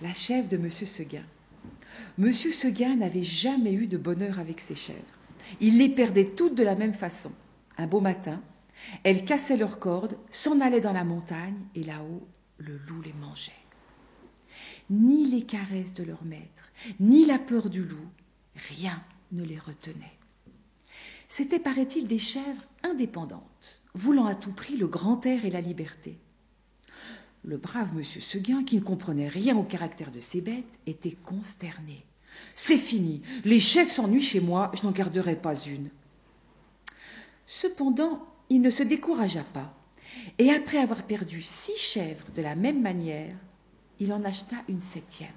La chèvre de M. Seguin. M. Seguin n'avait jamais eu de bonheur avec ses chèvres. Il les perdait toutes de la même façon. Un beau matin, elles cassaient leurs cordes, s'en allaient dans la montagne, et là-haut, le loup les mangeait. Ni les caresses de leur maître, ni la peur du loup, rien ne les retenait. C'étaient, paraît-il, des chèvres indépendantes, voulant à tout prix le grand air et la liberté. Le brave monsieur Seguin, qui ne comprenait rien au caractère de ces bêtes, était consterné. C'est fini, les chèvres s'ennuient chez moi, je n'en garderai pas une. Cependant, il ne se découragea pas, et après avoir perdu six chèvres de la même manière, il en acheta une septième.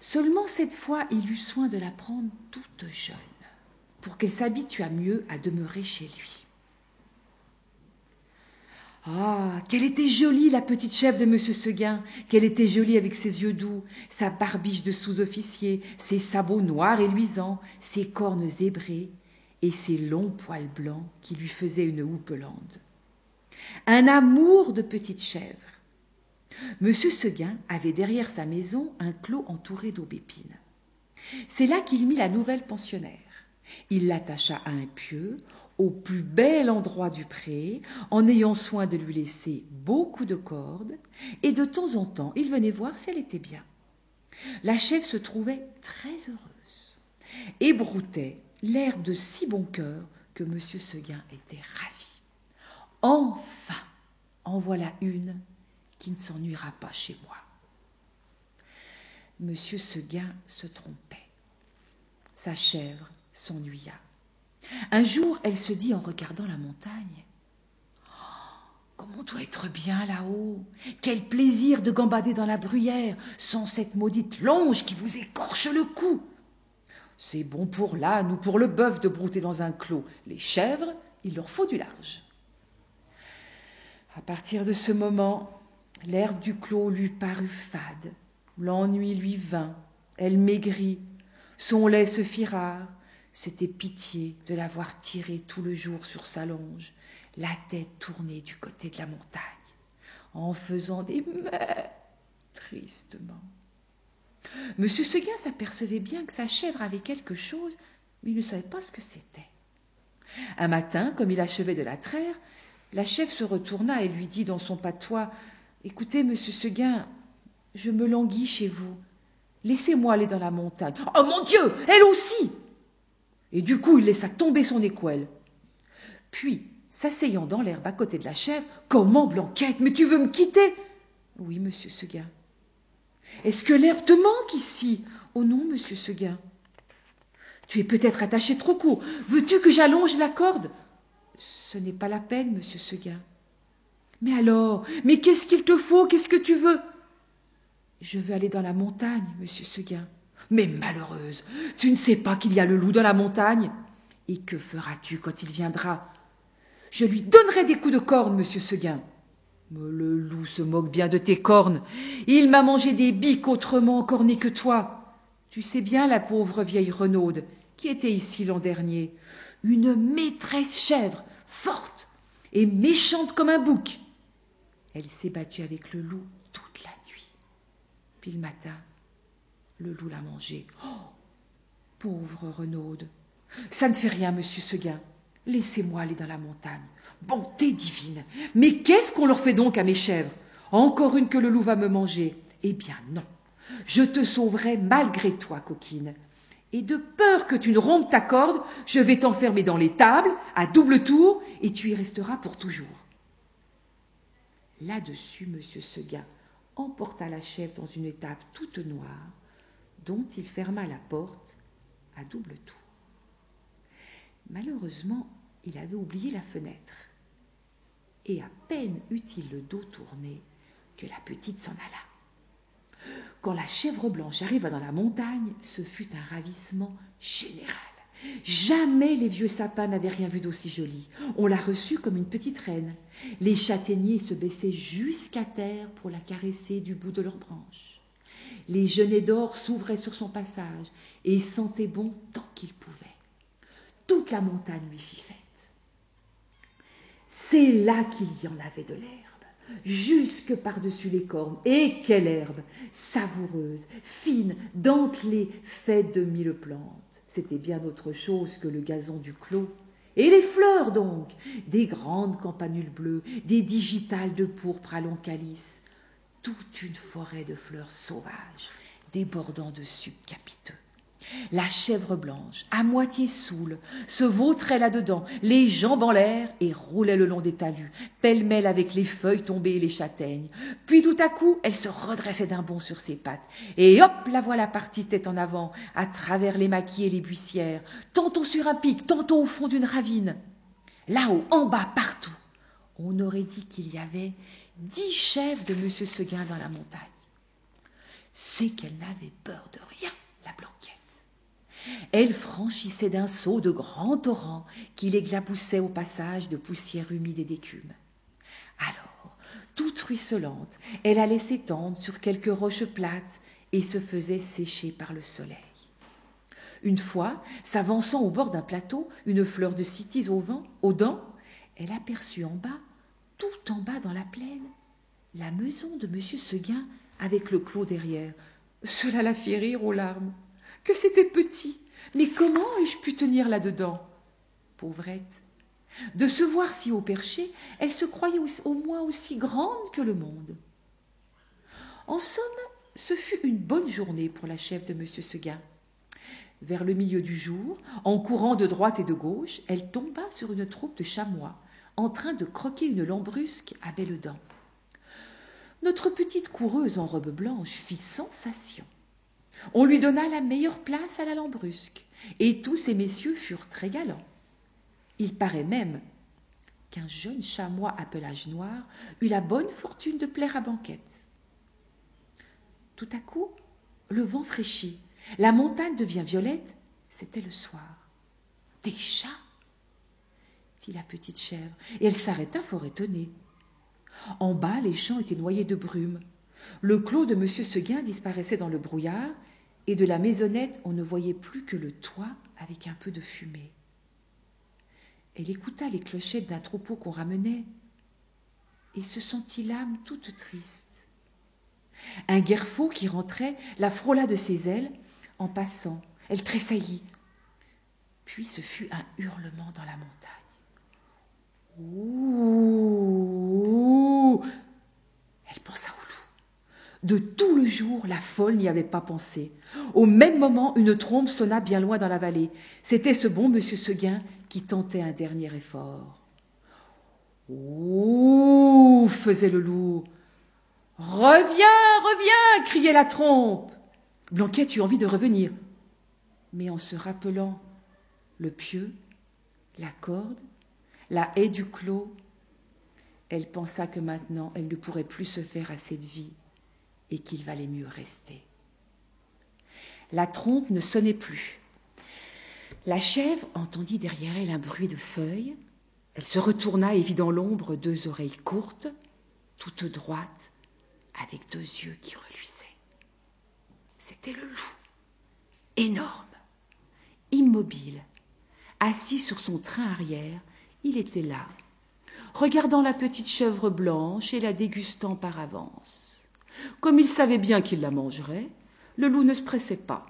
Seulement cette fois, il eut soin de la prendre toute jeune, pour qu'elle s'habituât mieux à demeurer chez lui. Ah, qu'elle était jolie, la petite chèvre de M. Seguin, qu'elle était jolie avec ses yeux doux, sa barbiche de sous-officier, ses sabots noirs et luisants, ses cornes zébrées et ses longs poils blancs qui lui faisaient une houppelande. Un amour de petite chèvre. M. Seguin avait derrière sa maison un clos entouré d'aubépines. C'est là qu'il mit la nouvelle pensionnaire. Il l'attacha à un pieu, au plus bel endroit du pré, en ayant soin de lui laisser beaucoup de cordes, et de temps en temps il venait voir si elle était bien. La chèvre se trouvait très heureuse, et broutait l'herbe de si bon cœur que M. Seguin était ravi. Enfin, en voilà une qui ne s'ennuiera pas chez moi. M. Seguin se trompait. Sa chèvre s'ennuya. Un jour, elle se dit en regardant la montagne. Oh, Comme on doit être bien là-haut. Quel plaisir de gambader dans la bruyère sans cette maudite longe qui vous écorche le cou. C'est bon pour l'âne ou pour le bœuf de brouter dans un clos. Les chèvres, il leur faut du large. À partir de ce moment, l'herbe du clos lui parut fade, l'ennui lui vint, elle maigrit, son lait se fit rare, c'était pitié de la voir tout le jour sur sa longe, la tête tournée du côté de la montagne, en faisant des mets tristement. Monsieur Seguin s'apercevait bien que sa chèvre avait quelque chose, mais il ne savait pas ce que c'était. Un matin, comme il achevait de la traire, la chèvre se retourna et lui dit dans son patois Écoutez, monsieur Seguin, je me languis chez vous. Laissez-moi aller dans la montagne. Oh mon Dieu, elle aussi et du coup il laissa tomber son écuelle. Puis, s'asseyant dans l'herbe à côté de la chèvre, Comment, Blanquette, mais tu veux me quitter? Oui, monsieur Seguin. Est-ce que l'herbe te manque ici? Oh non, monsieur Seguin. Tu es peut-être attaché trop court. Veux-tu que j'allonge la corde? Ce n'est pas la peine, monsieur Seguin. Mais alors, mais qu'est-ce qu'il te faut? Qu'est-ce que tu veux? Je veux aller dans la montagne, monsieur Seguin. Mais malheureuse, tu ne sais pas qu'il y a le loup dans la montagne Et que feras-tu quand il viendra? Je lui donnerai des coups de corne, monsieur Seguin. Mais le loup se moque bien de tes cornes. Il m'a mangé des biques autrement cornées que toi. Tu sais bien la pauvre vieille Renaude qui était ici l'an dernier. Une maîtresse chèvre, forte et méchante comme un bouc. Elle s'est battue avec le loup toute la nuit. Puis le matin, le loup l'a mangé. Oh Pauvre Renaude Ça ne fait rien, monsieur Seguin. Laissez-moi aller dans la montagne. Bonté divine Mais qu'est-ce qu'on leur fait donc à mes chèvres? Encore une que le loup va me manger? Eh bien non. Je te sauverai malgré toi, coquine. Et de peur que tu ne rompes ta corde, je vais t'enfermer dans les tables, à double tour, et tu y resteras pour toujours. Là-dessus, monsieur Seguin emporta la chèvre dans une étape toute noire, dont il ferma la porte à double tour. Malheureusement, il avait oublié la fenêtre, et à peine eut-il le dos tourné que la petite s'en alla. Quand la chèvre blanche arriva dans la montagne, ce fut un ravissement général. Jamais les vieux sapins n'avaient rien vu d'aussi joli. On la reçut comme une petite reine. Les châtaigniers se baissaient jusqu'à terre pour la caresser du bout de leurs branches les genêts d'or s'ouvraient sur son passage et sentait bon tant qu'il pouvait. Toute la montagne lui fit fête. C'est là qu'il y en avait de l'herbe. jusque par-dessus les cornes. Et quelle herbe savoureuse, fine, dentelée, faite de mille plantes. C'était bien autre chose que le gazon du clos. Et les fleurs donc, des grandes campanules bleues, des digitales de pourpre à long calice, toute une forêt de fleurs sauvages, débordant de sucs capiteux. La chèvre blanche, à moitié saoule, se vautrait là-dedans, les jambes en l'air, et roulait le long des talus, pêle-mêle avec les feuilles tombées et les châtaignes. Puis tout à coup, elle se redressait d'un bond sur ses pattes, et hop, la voilà partie tête en avant, à travers les maquis et les buissières, tantôt sur un pic, tantôt au fond d'une ravine. Là-haut, en bas, partout, on aurait dit qu'il y avait dix chèvres de M. Seguin dans la montagne. C'est qu'elle n'avait peur de rien, la blanquette. Elle franchissait d'un saut de grands torrents qui l'éclaboussaient au passage de poussière humide et d'écume. Alors, toute ruisselante, elle allait s'étendre sur quelques roches plates et se faisait sécher par le soleil. Une fois, s'avançant au bord d'un plateau, une fleur de cytise au vent, aux dents, elle aperçut en bas, tout en bas dans la plaine, la maison de M. Seguin avec le clos derrière. Cela la fit rire aux larmes que c'était petit. Mais comment ai-je pu tenir là-dedans? Pauvrette. De se voir si haut perché, elle se croyait au moins aussi grande que le monde. En somme, ce fut une bonne journée pour la chef de M. Seguin. Vers le milieu du jour, en courant de droite et de gauche, elle tomba sur une troupe de chamois, en train de croquer une lambrusque à belles dents. Notre petite coureuse en robe blanche fit sensation. On lui donna la meilleure place à la lambrusque, et tous ces messieurs furent très galants. Il paraît même qu'un jeune chamois à pelage noir eut la bonne fortune de plaire à banquette. Tout à coup, le vent fraîchit, la montagne devient violette, c'était le soir. Des chats la petite chèvre, et elle s'arrêta fort étonnée. En bas, les champs étaient noyés de brume. Le clos de M. Seguin disparaissait dans le brouillard, et de la maisonnette on ne voyait plus que le toit avec un peu de fumée. Elle écouta les clochettes d'un troupeau qu'on ramenait et se sentit l'âme toute triste. Un guerfaux qui rentrait la frôla de ses ailes en passant. Elle tressaillit. Puis ce fut un hurlement dans la montagne. Ouh Elle pensa au loup. De tout le jour, la folle n'y avait pas pensé. Au même moment, une trompe sonna bien loin dans la vallée. C'était ce bon monsieur Seguin qui tentait un dernier effort. Ouh faisait le loup. Reviens, reviens criait la trompe. Blanquette eut envie de revenir. Mais en se rappelant le pieu, la corde, la haie du clos, elle pensa que maintenant elle ne pourrait plus se faire à cette vie et qu'il valait mieux rester. La trompe ne sonnait plus. La chèvre entendit derrière elle un bruit de feuilles. Elle se retourna et vit dans l'ombre deux oreilles courtes, toutes droites, avec deux yeux qui reluisaient. C'était le loup, énorme, immobile, assis sur son train arrière, il était là, regardant la petite chèvre blanche et la dégustant par avance. Comme il savait bien qu'il la mangerait, le loup ne se pressait pas.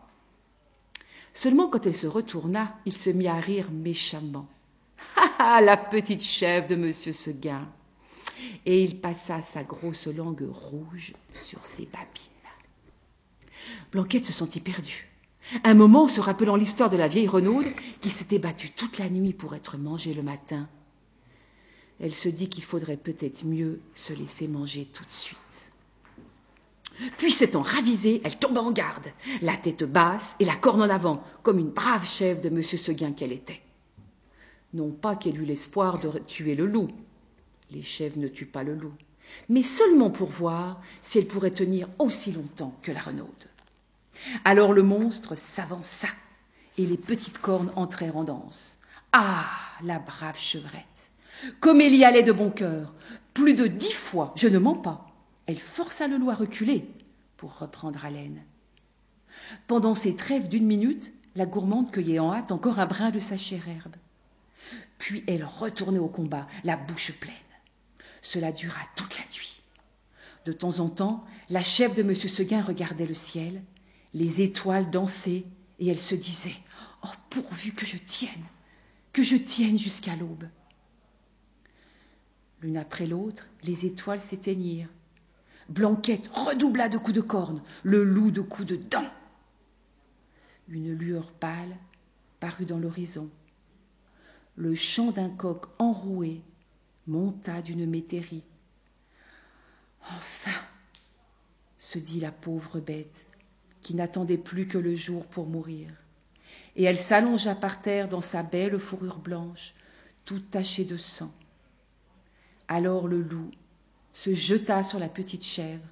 Seulement quand elle se retourna, il se mit à rire méchamment. Ah, la petite chèvre de monsieur Seguin. Et il passa sa grosse langue rouge sur ses babines. Blanquette se sentit perdue. Un moment, se rappelant l'histoire de la vieille Renaude qui s'était battue toute la nuit pour être mangée le matin, elle se dit qu'il faudrait peut-être mieux se laisser manger tout de suite. Puis s'étant ravisée, elle tomba en garde, la tête basse et la corne en avant, comme une brave chèvre de M. Seguin qu'elle était. Non pas qu'elle eût l'espoir de tuer le loup. Les chèvres ne tuent pas le loup, mais seulement pour voir si elle pourrait tenir aussi longtemps que la renaude. Alors le monstre s'avança et les petites cornes entrèrent en danse. Ah, la brave chevrette Comme elle y allait de bon cœur Plus de dix fois, je ne mens pas. Elle força le loup à reculer pour reprendre haleine. Pendant ces trêves d'une minute, la gourmande cueillait en hâte encore un brin de sa chère herbe. Puis elle retournait au combat, la bouche pleine. Cela dura toute la nuit. De temps en temps, la chèvre de M. Seguin regardait le ciel, les étoiles dansaient, et elle se disait Oh, pourvu que je tienne, que je tienne jusqu'à l'aube. L'une après l'autre, les étoiles s'éteignirent. Blanquette redoubla de coups de corne, le loup de coups de dents. Une lueur pâle parut dans l'horizon. Le chant d'un coq enroué monta d'une métairie. Enfin, se dit la pauvre bête, qui n'attendait plus que le jour pour mourir. Et elle s'allongea par terre dans sa belle fourrure blanche, toute tachée de sang. Alors le loup se jeta sur la petite chèvre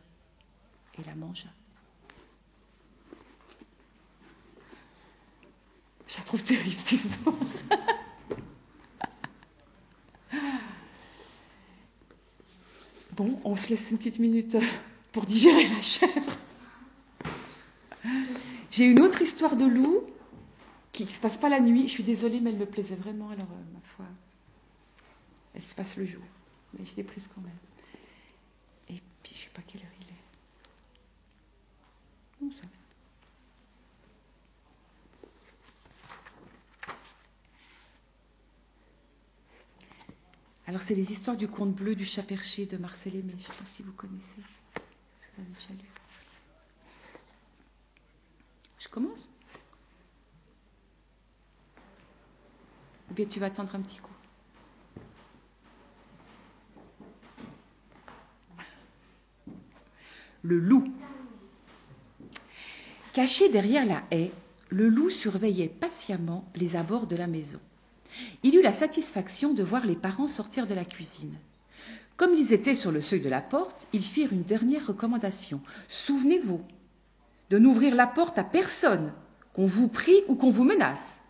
et la mangea. Je la trouve terrible. Bon, on se laisse une petite minute pour digérer la chèvre. Une autre histoire de loup qui ne se passe pas la nuit. Je suis désolée, mais elle me plaisait vraiment. Alors, euh, ma foi, elle se passe le jour. Mais je l'ai prise quand même. Et puis, je ne sais pas quelle heure il est. Ça va. Alors, c'est les histoires du conte bleu du chat perché de Marcel Aimé. Je ne sais pas si vous connaissez. Est-ce que vous avez déjà lu Je commence Ou bien tu vas attendre un petit coup Le loup. Caché derrière la haie, le loup surveillait patiemment les abords de la maison. Il eut la satisfaction de voir les parents sortir de la cuisine. Comme ils étaient sur le seuil de la porte, ils firent une dernière recommandation. Souvenez-vous de n'ouvrir la porte à personne, qu'on vous prie ou qu'on vous menace.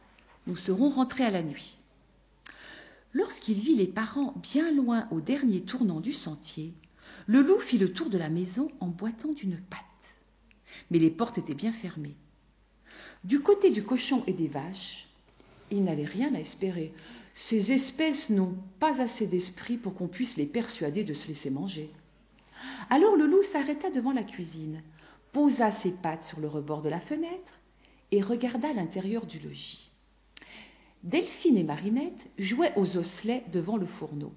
Nous serons rentrés à la nuit. Lorsqu'il vit les parents bien loin au dernier tournant du sentier, le loup fit le tour de la maison en boitant d'une patte. Mais les portes étaient bien fermées. Du côté du cochon et des vaches, il n'avait rien à espérer. Ces espèces n'ont pas assez d'esprit pour qu'on puisse les persuader de se laisser manger. Alors le loup s'arrêta devant la cuisine, posa ses pattes sur le rebord de la fenêtre et regarda l'intérieur du logis. Delphine et Marinette jouaient aux osselets devant le fourneau.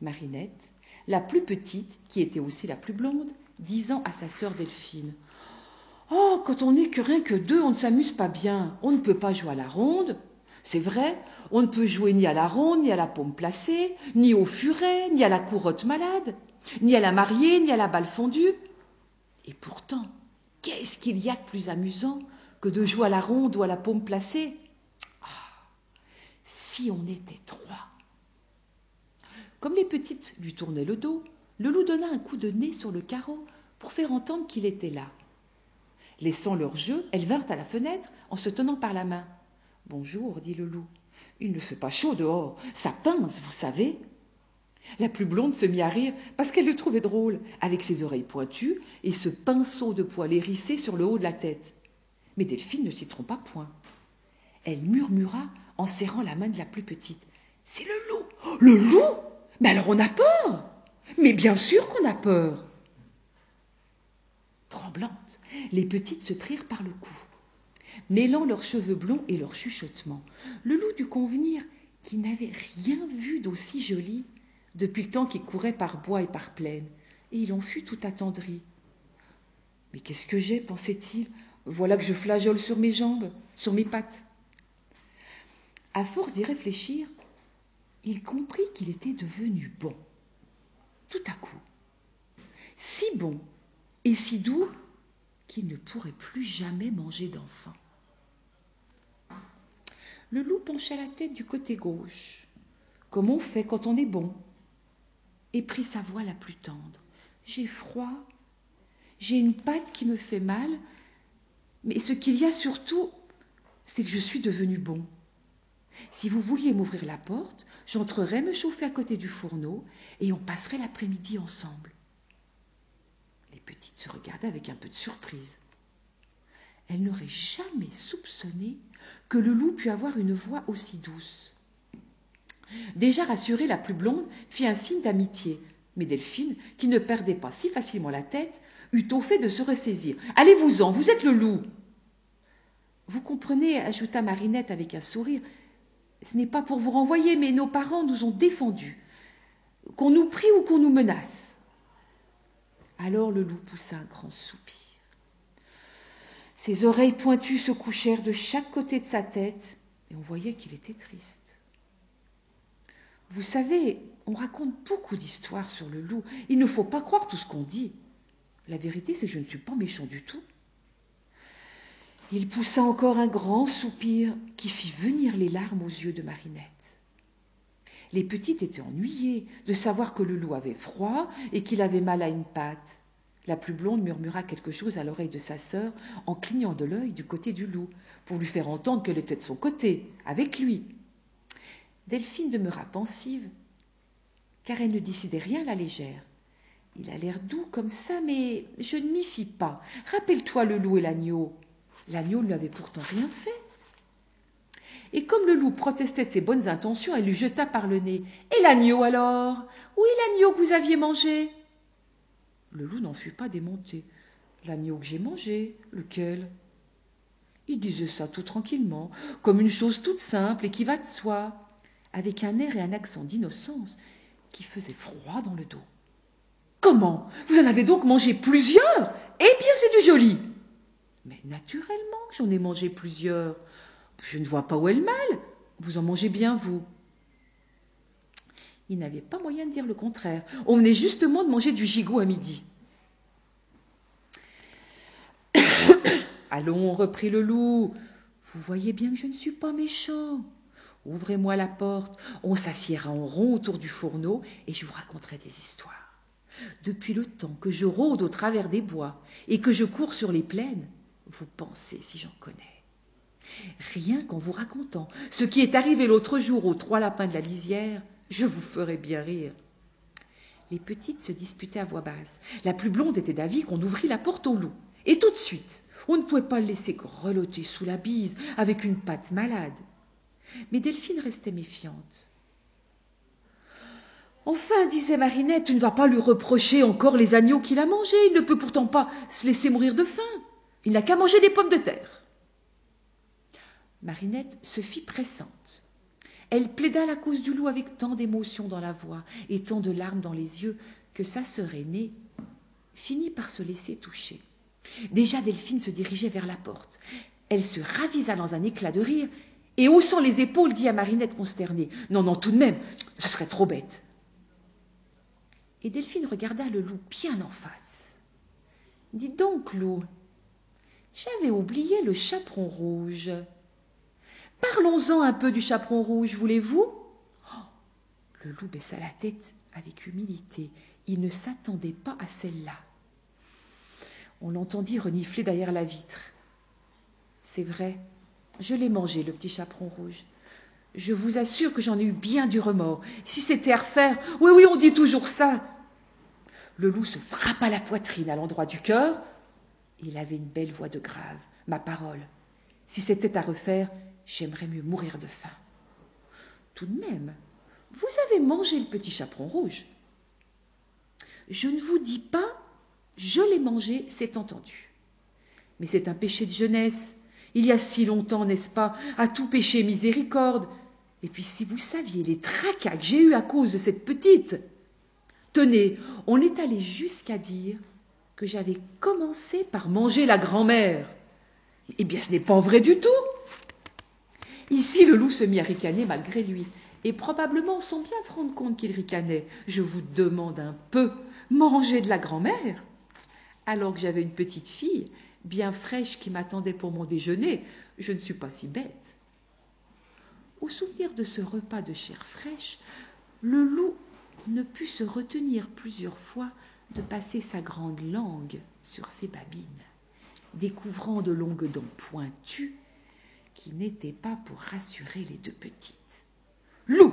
Marinette, la plus petite, qui était aussi la plus blonde, disant à sa sœur Delphine Oh, quand on n'est que rien que deux, on ne s'amuse pas bien. On ne peut pas jouer à la ronde. C'est vrai, on ne peut jouer ni à la ronde, ni à la paume placée, ni au furet, ni à la courotte malade, ni à la mariée, ni à la balle fondue. Et pourtant, qu'est-ce qu'il y a de plus amusant que de jouer à la ronde ou à la paume placée? Ah, Si on était trois. Comme les petites lui tournaient le dos, le loup donna un coup de nez sur le carreau pour faire entendre qu'il était là. Laissant leur jeu, elles vinrent à la fenêtre en se tenant par la main. Bonjour, dit le loup. Il ne fait pas chaud dehors, ça pince, vous savez. La plus blonde se mit à rire parce qu'elle le trouvait drôle, avec ses oreilles pointues et ce pinceau de poil hérissé sur le haut de la tête. Mais Delphine ne s'y trompa point. Elle murmura en serrant la main de la plus petite. C'est le loup. Le loup? Mais alors on a peur Mais bien sûr qu'on a peur. Tremblantes, les petites se prirent par le cou, mêlant leurs cheveux blonds et leurs chuchotements. Le loup dut convenir qu'il n'avait rien vu d'aussi joli depuis le temps qu'il courait par bois et par plaine, et il en fut tout attendri. Mais qu'est-ce que j'ai pensait-il? Voilà que je flageole sur mes jambes, sur mes pattes. À force d'y réfléchir, il comprit qu'il était devenu bon. Tout à coup. Si bon et si doux qu'il ne pourrait plus jamais manger d'enfant. Le loup pencha la tête du côté gauche, comme on fait quand on est bon, et prit sa voix la plus tendre. J'ai froid, j'ai une patte qui me fait mal, mais ce qu'il y a surtout, c'est que je suis devenu bon. Si vous vouliez m'ouvrir la porte, j'entrerais me chauffer à côté du fourneau et on passerait l'après-midi ensemble. Les petites se regardaient avec un peu de surprise. Elles n'auraient jamais soupçonné que le loup pût avoir une voix aussi douce. Déjà rassurée, la plus blonde fit un signe d'amitié, mais Delphine, qui ne perdait pas si facilement la tête, eut au fait de se ressaisir. Allez-vous-en, vous êtes le loup. Vous comprenez, ajouta Marinette avec un sourire, ce n'est pas pour vous renvoyer, mais nos parents nous ont défendus, qu'on nous prie ou qu'on nous menace. Alors le loup poussa un grand soupir. Ses oreilles pointues se couchèrent de chaque côté de sa tête, et on voyait qu'il était triste. Vous savez, on raconte beaucoup d'histoires sur le loup. Il ne faut pas croire tout ce qu'on dit. La vérité, c'est que je ne suis pas méchant du tout. Il poussa encore un grand soupir qui fit venir les larmes aux yeux de Marinette. Les petites étaient ennuyées de savoir que le loup avait froid et qu'il avait mal à une patte. La plus blonde murmura quelque chose à l'oreille de sa sœur en clignant de l'œil du côté du loup, pour lui faire entendre qu'elle était de son côté, avec lui. Delphine demeura pensive, car elle ne décidait rien à la légère. Il a l'air doux comme ça, mais je ne m'y fie pas. Rappelle-toi le loup et l'agneau. L'agneau ne lui avait pourtant rien fait. Et comme le loup protestait de ses bonnes intentions, elle lui jeta par le nez. Et l'agneau alors? Où est l'agneau que vous aviez mangé? Le loup n'en fut pas démonté. L'agneau que j'ai mangé, lequel? Il disait ça tout tranquillement, comme une chose toute simple et qui va de soi, avec un air et un accent d'innocence qui faisait froid dans le dos. Comment? Vous en avez donc mangé plusieurs? Eh bien, c'est du joli mais naturellement j'en ai mangé plusieurs. Je ne vois pas où est le mal. Vous en mangez bien, vous. Il n'avait pas moyen de dire le contraire. On venait justement de manger du gigot à midi. Allons, reprit le loup. Vous voyez bien que je ne suis pas méchant. Ouvrez-moi la porte, on s'assiera en rond autour du fourneau et je vous raconterai des histoires. Depuis le temps que je rôde au travers des bois et que je cours sur les plaines, vous pensez si j'en connais Rien qu'en vous racontant ce qui est arrivé l'autre jour aux trois lapins de la lisière, je vous ferai bien rire. Les petites se disputaient à voix basse. La plus blonde était d'avis qu'on ouvrit la porte au loup. Et tout de suite, on ne pouvait pas le laisser grelotter sous la bise avec une patte malade. Mais Delphine restait méfiante. Enfin, disait Marinette, tu ne vas pas lui reprocher encore les agneaux qu'il a mangés. Il ne peut pourtant pas se laisser mourir de faim. Il n'a qu'à manger des pommes de terre. Marinette se fit pressante. Elle plaida la cause du loup avec tant d'émotion dans la voix et tant de larmes dans les yeux que sa sœur aînée finit par se laisser toucher. Déjà Delphine se dirigeait vers la porte. Elle se ravisa dans un éclat de rire et haussant les épaules dit à Marinette consternée Non, non, tout de même, ce serait trop bête. Et Delphine regarda le loup bien en face. Dites donc, loup, j'avais oublié le chaperon rouge. Parlons-en un peu du chaperon rouge, voulez-vous? Oh, Le loup baissa la tête avec humilité. Il ne s'attendait pas à celle-là. On l'entendit renifler derrière la vitre. C'est vrai, je l'ai mangé, le petit chaperon rouge. Je vous assure que j'en ai eu bien du remords. Si c'était à refaire, oui, oui, on dit toujours ça. Le loup se frappa la poitrine à l'endroit du cœur, il avait une belle voix de grave. Ma parole. Si c'était à refaire, j'aimerais mieux mourir de faim. Tout de même, vous avez mangé le petit chaperon rouge. Je ne vous dis pas, je l'ai mangé, c'est entendu. Mais c'est un péché de jeunesse. Il y a si longtemps, n'est-ce pas, à tout péché miséricorde. Et puis si vous saviez les tracas que j'ai eus à cause de cette petite. Tenez, on est allé jusqu'à dire que j'avais commencé par manger la grand-mère. Eh bien, ce n'est pas vrai du tout. Ici, le loup se mit à ricaner malgré lui, et probablement sans bien se rendre compte qu'il ricanait. Je vous demande un peu, manger de la grand-mère Alors que j'avais une petite fille, bien fraîche, qui m'attendait pour mon déjeuner, je ne suis pas si bête. Au souvenir de ce repas de chair fraîche, le loup ne put se retenir plusieurs fois de passer sa grande langue sur ses babines, découvrant de longues dents pointues qui n'étaient pas pour rassurer les deux petites. Loup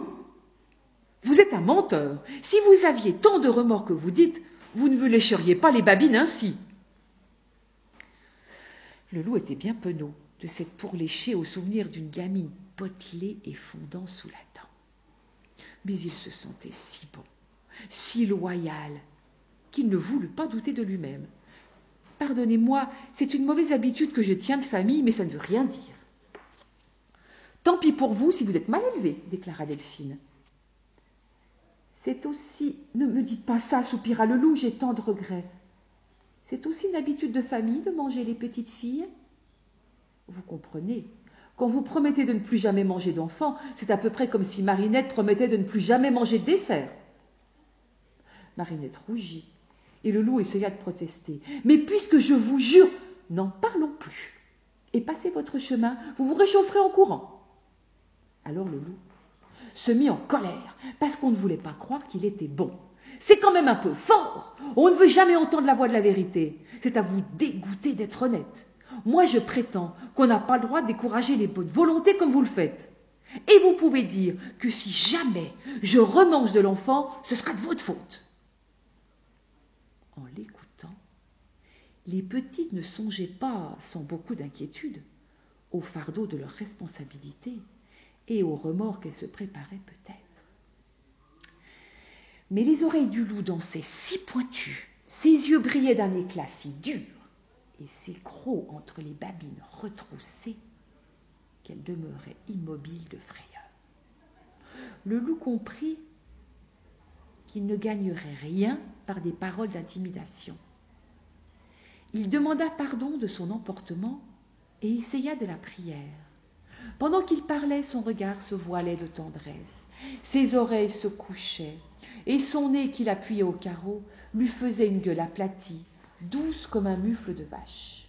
Vous êtes un menteur. Si vous aviez tant de remords que vous dites, vous ne vous lécheriez pas les babines ainsi. Le loup était bien penaud de s'être pourléché au souvenir d'une gamine potelée et fondant sous la dent. Mais il se sentait si bon, si loyal, qu'il ne voulut pas douter de lui-même. Pardonnez-moi, c'est une mauvaise habitude que je tiens de famille, mais ça ne veut rien dire. Tant pis pour vous si vous êtes mal élevé, déclara Delphine. C'est aussi. Ne me dites pas ça, soupira le loup, j'ai tant de regrets. C'est aussi une habitude de famille de manger les petites filles. Vous comprenez, quand vous promettez de ne plus jamais manger d'enfants, c'est à peu près comme si Marinette promettait de ne plus jamais manger de dessert. Marinette rougit, et le loup essaya de protester. Mais puisque je vous jure, n'en parlons plus. Et passez votre chemin, vous vous réchaufferez en courant. Alors le loup se mit en colère, parce qu'on ne voulait pas croire qu'il était bon. C'est quand même un peu fort. On ne veut jamais entendre la voix de la vérité. C'est à vous dégoûter d'être honnête. Moi, je prétends qu'on n'a pas le droit de décourager les bonnes volontés comme vous le faites. Et vous pouvez dire que si jamais je remange de l'enfant, ce sera de votre faute. En l'écoutant, les petites ne songeaient pas, sans beaucoup d'inquiétude, au fardeau de leur responsabilité et au remords qu'elles se préparaient peut-être. Mais les oreilles du loup dansaient si pointues, ses yeux brillaient d'un éclat si dur, et ses crocs entre les babines retroussées, qu'elle demeurait immobile de frayeur. Le loup comprit qu'il ne gagnerait rien par des paroles d'intimidation. Il demanda pardon de son emportement et essaya de la prière. Pendant qu'il parlait, son regard se voilait de tendresse, ses oreilles se couchaient, et son nez qu'il appuyait au carreau lui faisait une gueule aplatie, douce comme un mufle de vache.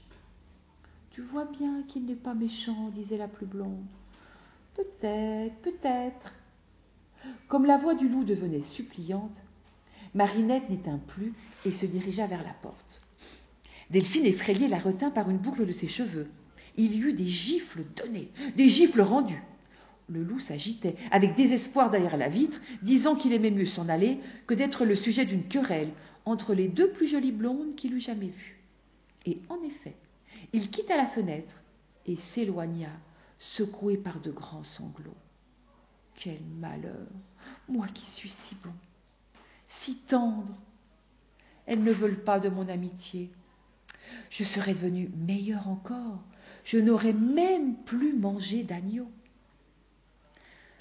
Tu vois bien qu'il n'est pas méchant, disait la plus blonde. Peut-être, peut-être. Comme la voix du loup devenait suppliante, Marinette n'éteint plus et se dirigea vers la porte. Delphine effrayée la retint par une boucle de ses cheveux. Il y eut des gifles données, des gifles rendues. Le loup s'agitait, avec désespoir derrière la vitre, disant qu'il aimait mieux s'en aller que d'être le sujet d'une querelle entre les deux plus jolies blondes qu'il eût jamais vues. Et en effet, il quitta la fenêtre et s'éloigna, secoué par de grands sanglots. Quel malheur, moi qui suis si bon, si tendre. Elles ne veulent pas de mon amitié. Je serais devenu meilleur encore. Je n'aurais même plus mangé d'agneau.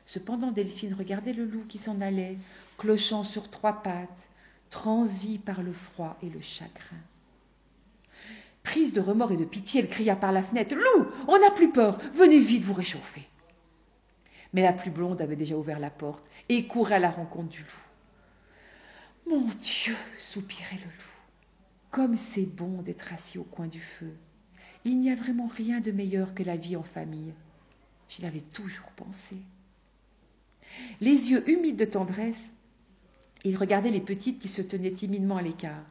Cependant, Delphine regardait le loup qui s'en allait, clochant sur trois pattes, transi par le froid et le chagrin. Prise de remords et de pitié, elle cria par la fenêtre Loup, on n'a plus peur, venez vite vous réchauffer. Mais la plus blonde avait déjà ouvert la porte et courait à la rencontre du loup. Mon Dieu, soupirait le loup, comme c'est bon d'être assis au coin du feu. Il n'y a vraiment rien de meilleur que la vie en famille. Je l'avais toujours pensé. Les yeux humides de tendresse, il regardait les petites qui se tenaient timidement à l'écart.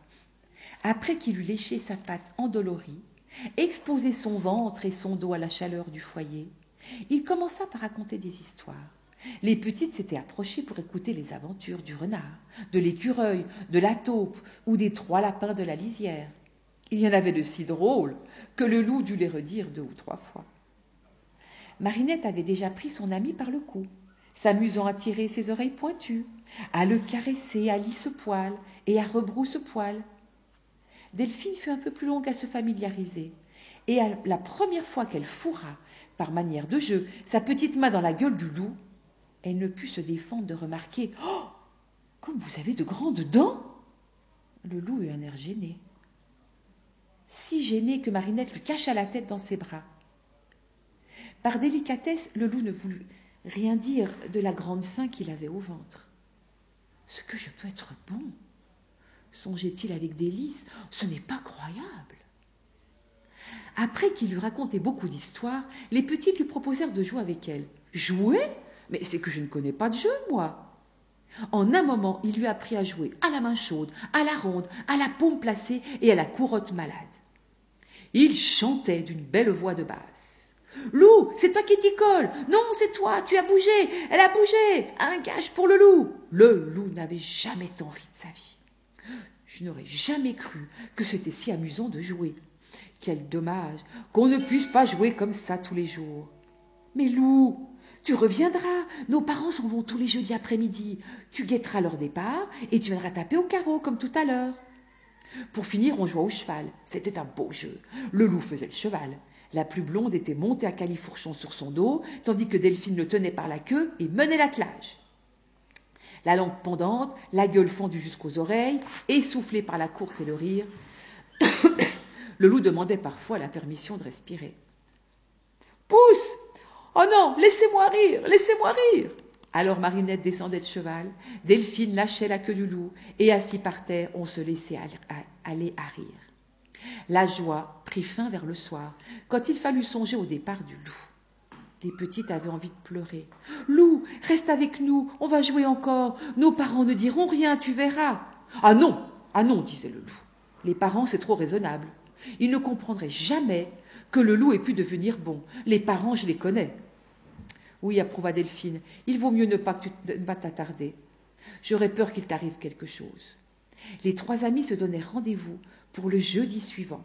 Après qu'il eut léché sa patte endolorie, exposé son ventre et son dos à la chaleur du foyer, il commença par raconter des histoires. Les petites s'étaient approchées pour écouter les aventures du renard, de l'écureuil, de la taupe ou des trois lapins de la lisière. Il y en avait de si drôles que le loup dut les redire deux ou trois fois. Marinette avait déjà pris son ami par le cou s'amusant à tirer ses oreilles pointues, à le caresser à lisse-poil et à rebrousse-poil. Delphine fut un peu plus longue à se familiariser, et à la première fois qu'elle fourra, par manière de jeu, sa petite main dans la gueule du loup, elle ne put se défendre de remarquer Oh Comme vous avez de grandes dents Le loup eut un air gêné. Si gêné que Marinette lui cacha la tête dans ses bras. Par délicatesse, le loup ne voulut rien dire de la grande faim qu'il avait au ventre. Ce que je peux être bon, songeait-il avec délice, ce n'est pas croyable. Après qu'il eut raconté beaucoup d'histoires, les petites lui proposèrent de jouer avec elle. Jouer? Mais c'est que je ne connais pas de jeu, moi. En un moment, il lui apprit à jouer à la main chaude, à la ronde, à la paume placée et à la courotte malade. Il chantait d'une belle voix de basse. Loup, c'est toi qui t'y colle. Non, c'est toi, tu as bougé. Elle a bougé. Un gage pour le loup. Le loup n'avait jamais tant ri de sa vie. Je n'aurais jamais cru que c'était si amusant de jouer. Quel dommage qu'on ne puisse pas jouer comme ça tous les jours. Mais loup, Tu reviendras. Nos parents s'en vont tous les jeudis après-midi. Tu guetteras leur départ et tu viendras taper au carreau comme tout à l'heure. Pour finir, on jouait au cheval. C'était un beau jeu. Le loup faisait le cheval. La plus blonde était montée à califourchon sur son dos, tandis que Delphine le tenait par la queue et menait l'attelage. La lampe pendante, la gueule fendue jusqu'aux oreilles, essoufflée par la course et le rire, le loup demandait parfois la permission de respirer. Pousse Oh non, laissez-moi rire, laissez-moi rire Alors Marinette descendait de cheval, Delphine lâchait la queue du loup, et assis par terre, on se laissait aller à rire. La joie prit fin vers le soir, quand il fallut songer au départ du loup. Les petites avaient envie de pleurer. Loup, reste avec nous, on va jouer encore. Nos parents ne diront rien, tu verras. Ah non, ah non, disait le loup. Les parents, c'est trop raisonnable. Ils ne comprendraient jamais que le loup ait pu devenir bon. Les parents, je les connais. Oui, approuva Delphine, il vaut mieux ne pas t'attarder. J'aurais peur qu'il t'arrive quelque chose. Les trois amis se donnèrent rendez-vous pour le jeudi suivant.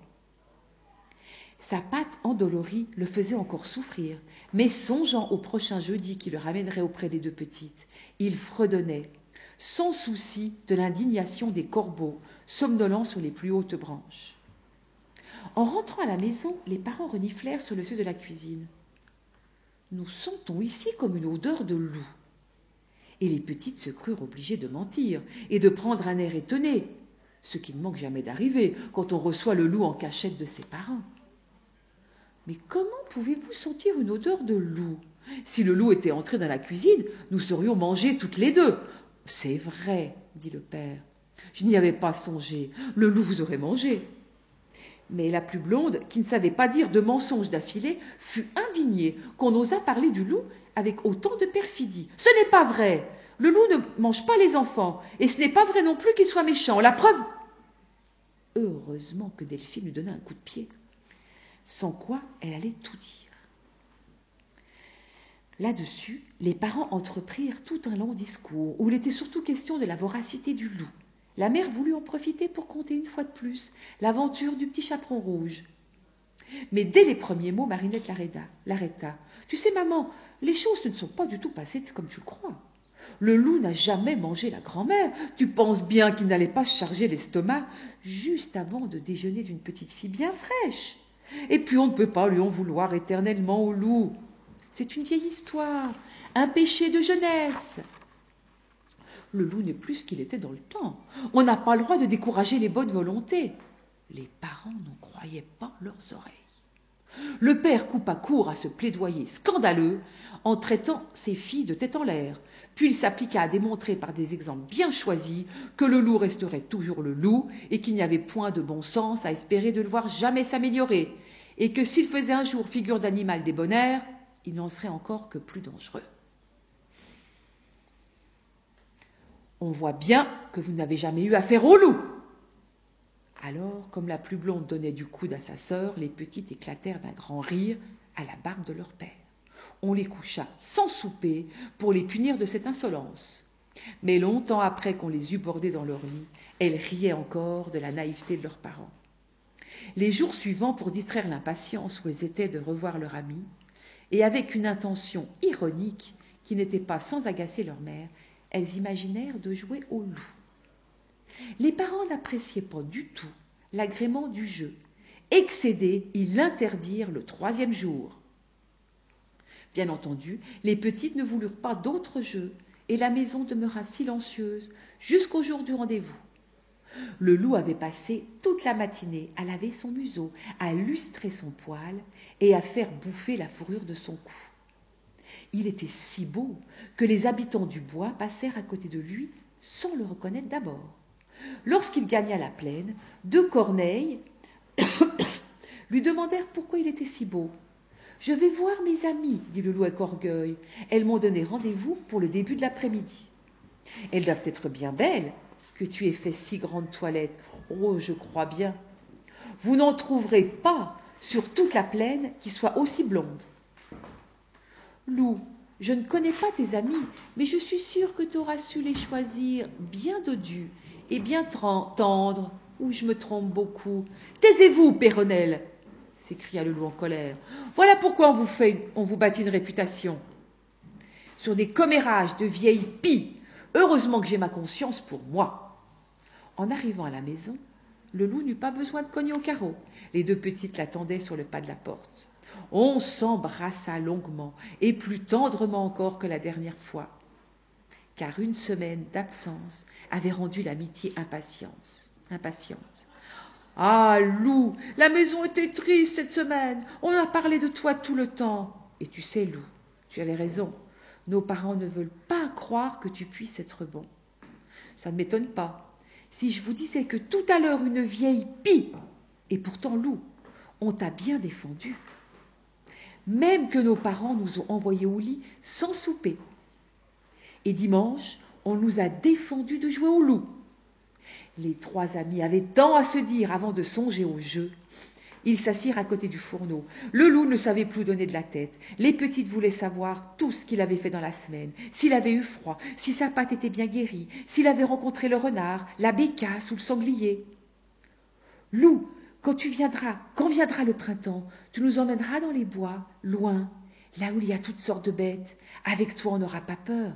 Sa patte endolorie le faisait encore souffrir, mais songeant au prochain jeudi qui le ramènerait auprès des deux petites, il fredonnait, sans souci de l'indignation des corbeaux somnolents sur les plus hautes branches. En rentrant à la maison, les parents reniflèrent sur le seuil de la cuisine. Nous sentons ici comme une odeur de loup. Et les petites se crurent obligées de mentir et de prendre un air étonné, ce qui ne manque jamais d'arriver quand on reçoit le loup en cachette de ses parents. Mais comment pouvez-vous sentir une odeur de loup? Si le loup était entré dans la cuisine, nous serions mangées toutes les deux. C'est vrai, dit le père. Je n'y avais pas songé. Le loup vous aurait mangé. Mais la plus blonde, qui ne savait pas dire de mensonges d'affilée, fut indignée qu'on osât parler du loup avec autant de perfidie. Ce n'est pas vrai. Le loup ne mange pas les enfants, et ce n'est pas vrai non plus qu'il soit méchant. La preuve. Heureusement que Delphine lui donna un coup de pied sans quoi elle allait tout dire. Là-dessus, les parents entreprirent tout un long discours où il était surtout question de la voracité du loup. La mère voulut en profiter pour conter une fois de plus l'aventure du petit chaperon rouge. Mais dès les premiers mots, Marinette l'arrêta. Tu sais, maman, les choses ne sont pas du tout passées comme tu le crois. Le loup n'a jamais mangé la grand-mère. Tu penses bien qu'il n'allait pas charger l'estomac juste avant de déjeuner d'une petite fille bien fraîche. Et puis on ne peut pas lui en vouloir éternellement au loup. C'est une vieille histoire, un péché de jeunesse. Le loup n'est plus ce qu'il était dans le temps. On n'a pas le droit de décourager les bonnes volontés. Les parents n'en croyaient pas leurs oreilles. Le père coupa court à ce plaidoyer scandaleux en traitant ses filles de tête en l'air. Puis il s'appliqua à démontrer par des exemples bien choisis que le loup resterait toujours le loup et qu'il n'y avait point de bon sens à espérer de le voir jamais s'améliorer, et que s'il faisait un jour figure d'animal débonnaire, il n'en serait encore que plus dangereux. On voit bien que vous n'avez jamais eu affaire au loup. Alors, comme la plus blonde donnait du coude à sa sœur, les petites éclatèrent d'un grand rire à la barbe de leur père on les coucha sans souper pour les punir de cette insolence. Mais longtemps après qu'on les eut bordés dans leur lit, elles riaient encore de la naïveté de leurs parents. Les jours suivants, pour distraire l'impatience où elles étaient de revoir leur ami, et avec une intention ironique qui n'était pas sans agacer leur mère, elles imaginèrent de jouer au loup. Les parents n'appréciaient pas du tout l'agrément du jeu. Excédés, ils l'interdirent le troisième jour. Bien entendu, les petites ne voulurent pas d'autres jeux, et la maison demeura silencieuse jusqu'au jour du rendez-vous. Le loup avait passé toute la matinée à laver son museau, à lustrer son poil et à faire bouffer la fourrure de son cou. Il était si beau que les habitants du bois passèrent à côté de lui sans le reconnaître d'abord. Lorsqu'il gagna la plaine, deux corneilles lui demandèrent pourquoi il était si beau. Je vais voir mes amies, dit le loup avec orgueil. Elles m'ont donné rendez-vous pour le début de l'après-midi. Elles doivent être bien belles, que tu aies fait si grande toilette. Oh, je crois bien. Vous n'en trouverez pas sur toute la plaine qui soit aussi blonde. Loup, je ne connais pas tes amis, mais je suis sûre que tu auras su les choisir bien dodus et bien tendres, ou je me trompe beaucoup. Taisez-vous, Péronnelle, s'écria le loup en colère. Voilà pourquoi on vous fait, on vous bâtit une réputation. sur des commérages de vieilles pies. Heureusement que j'ai ma conscience pour moi. En arrivant à la maison, le loup n'eut pas besoin de cogner au carreau. Les deux petites l'attendaient sur le pas de la porte. On s'embrassa longuement et plus tendrement encore que la dernière fois, car une semaine d'absence avait rendu l'amitié impatiente. Ah, Lou, la maison était triste cette semaine. On a parlé de toi tout le temps. Et tu sais, Lou, tu avais raison. Nos parents ne veulent pas croire que tu puisses être bon. Ça ne m'étonne pas. Si je vous disais que tout à l'heure une vieille pie, et pourtant Lou, on t'a bien défendu. Même que nos parents nous ont envoyés au lit sans souper. Et dimanche, on nous a défendu de jouer au loup. Les trois amis avaient tant à se dire avant de songer au jeu. Ils s'assirent à côté du fourneau. Le loup ne savait plus donner de la tête. Les petites voulaient savoir tout ce qu'il avait fait dans la semaine, s'il avait eu froid, si sa patte était bien guérie, s'il avait rencontré le renard, la bécasse ou le sanglier. Loup, quand tu viendras, quand viendra le printemps, tu nous emmèneras dans les bois, loin, là où il y a toutes sortes de bêtes. Avec toi, on n'aura pas peur.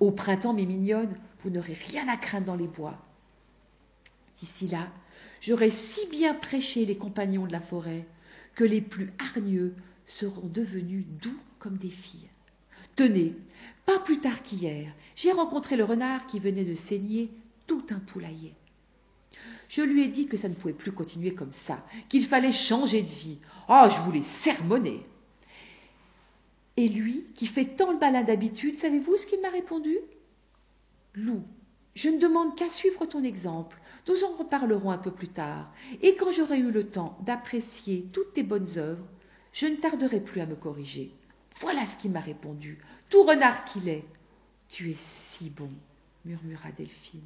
Au printemps, mes mignonnes, vous n'aurez rien à craindre dans les bois. D'ici là, j'aurai si bien prêché les compagnons de la forêt que les plus hargneux seront devenus doux comme des filles. Tenez, pas plus tard qu'hier, j'ai rencontré le renard qui venait de saigner tout un poulailler. Je lui ai dit que ça ne pouvait plus continuer comme ça, qu'il fallait changer de vie. Ah, je voulais sermonner. Et lui, qui fait tant le malin d'habitude, savez-vous ce qu'il m'a répondu? Loup, je ne demande qu'à suivre ton exemple. Nous en reparlerons un peu plus tard. Et quand j'aurai eu le temps d'apprécier toutes tes bonnes œuvres, je ne tarderai plus à me corriger. Voilà ce qu'il m'a répondu, tout renard qu'il est. Tu es si bon, murmura Delphine.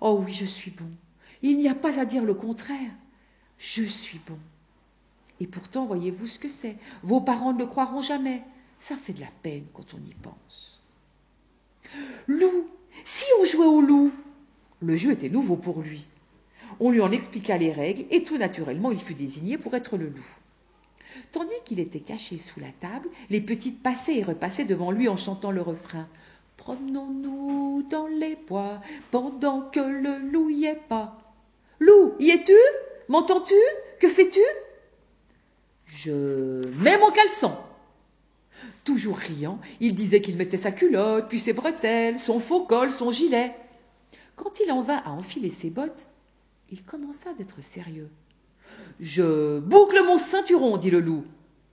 Oh oui, je suis bon. Il n'y a pas à dire le contraire. Je suis bon. Et pourtant, voyez-vous ce que c'est? Vos parents ne le croiront jamais. Ça fait de la peine quand on y pense. Loup, si on jouait au loup Le jeu était nouveau pour lui. On lui en expliqua les règles et tout naturellement il fut désigné pour être le loup. Tandis qu'il était caché sous la table, les petites passaient et repassaient devant lui en chantant le refrain. Promenons-nous dans les bois pendant que le loup y est pas. Loup, y es-tu? M'entends-tu? Que fais-tu? Je mets mon caleçon. Toujours riant, il disait qu'il mettait sa culotte, puis ses bretelles, son faux col, son gilet. Quand il en vint à enfiler ses bottes, il commença d'être sérieux. Je boucle mon ceinturon, dit le loup.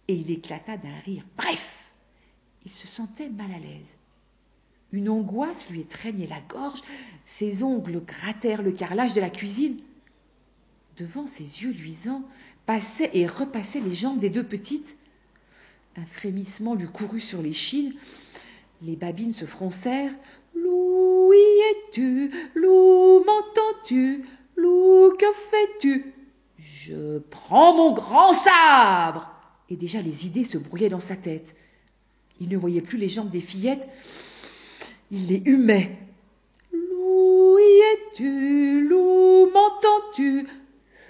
Et il éclata d'un rire. Bref, il se sentait mal à l'aise. Une angoisse lui étreignait la gorge, ses ongles grattèrent le carrelage de la cuisine. Devant ses yeux luisants passaient et repassaient les jambes des deux petites. Un frémissement lui courut sur les chines. Les babines se froncèrent. Loup, y es-tu? Loup, m'entends-tu? Loup, que fais-tu? Je prends mon grand sabre Et déjà les idées se brouillaient dans sa tête. Il ne voyait plus les jambes des fillettes, il les humait. Loup, y es-tu? Loup, m'entends-tu?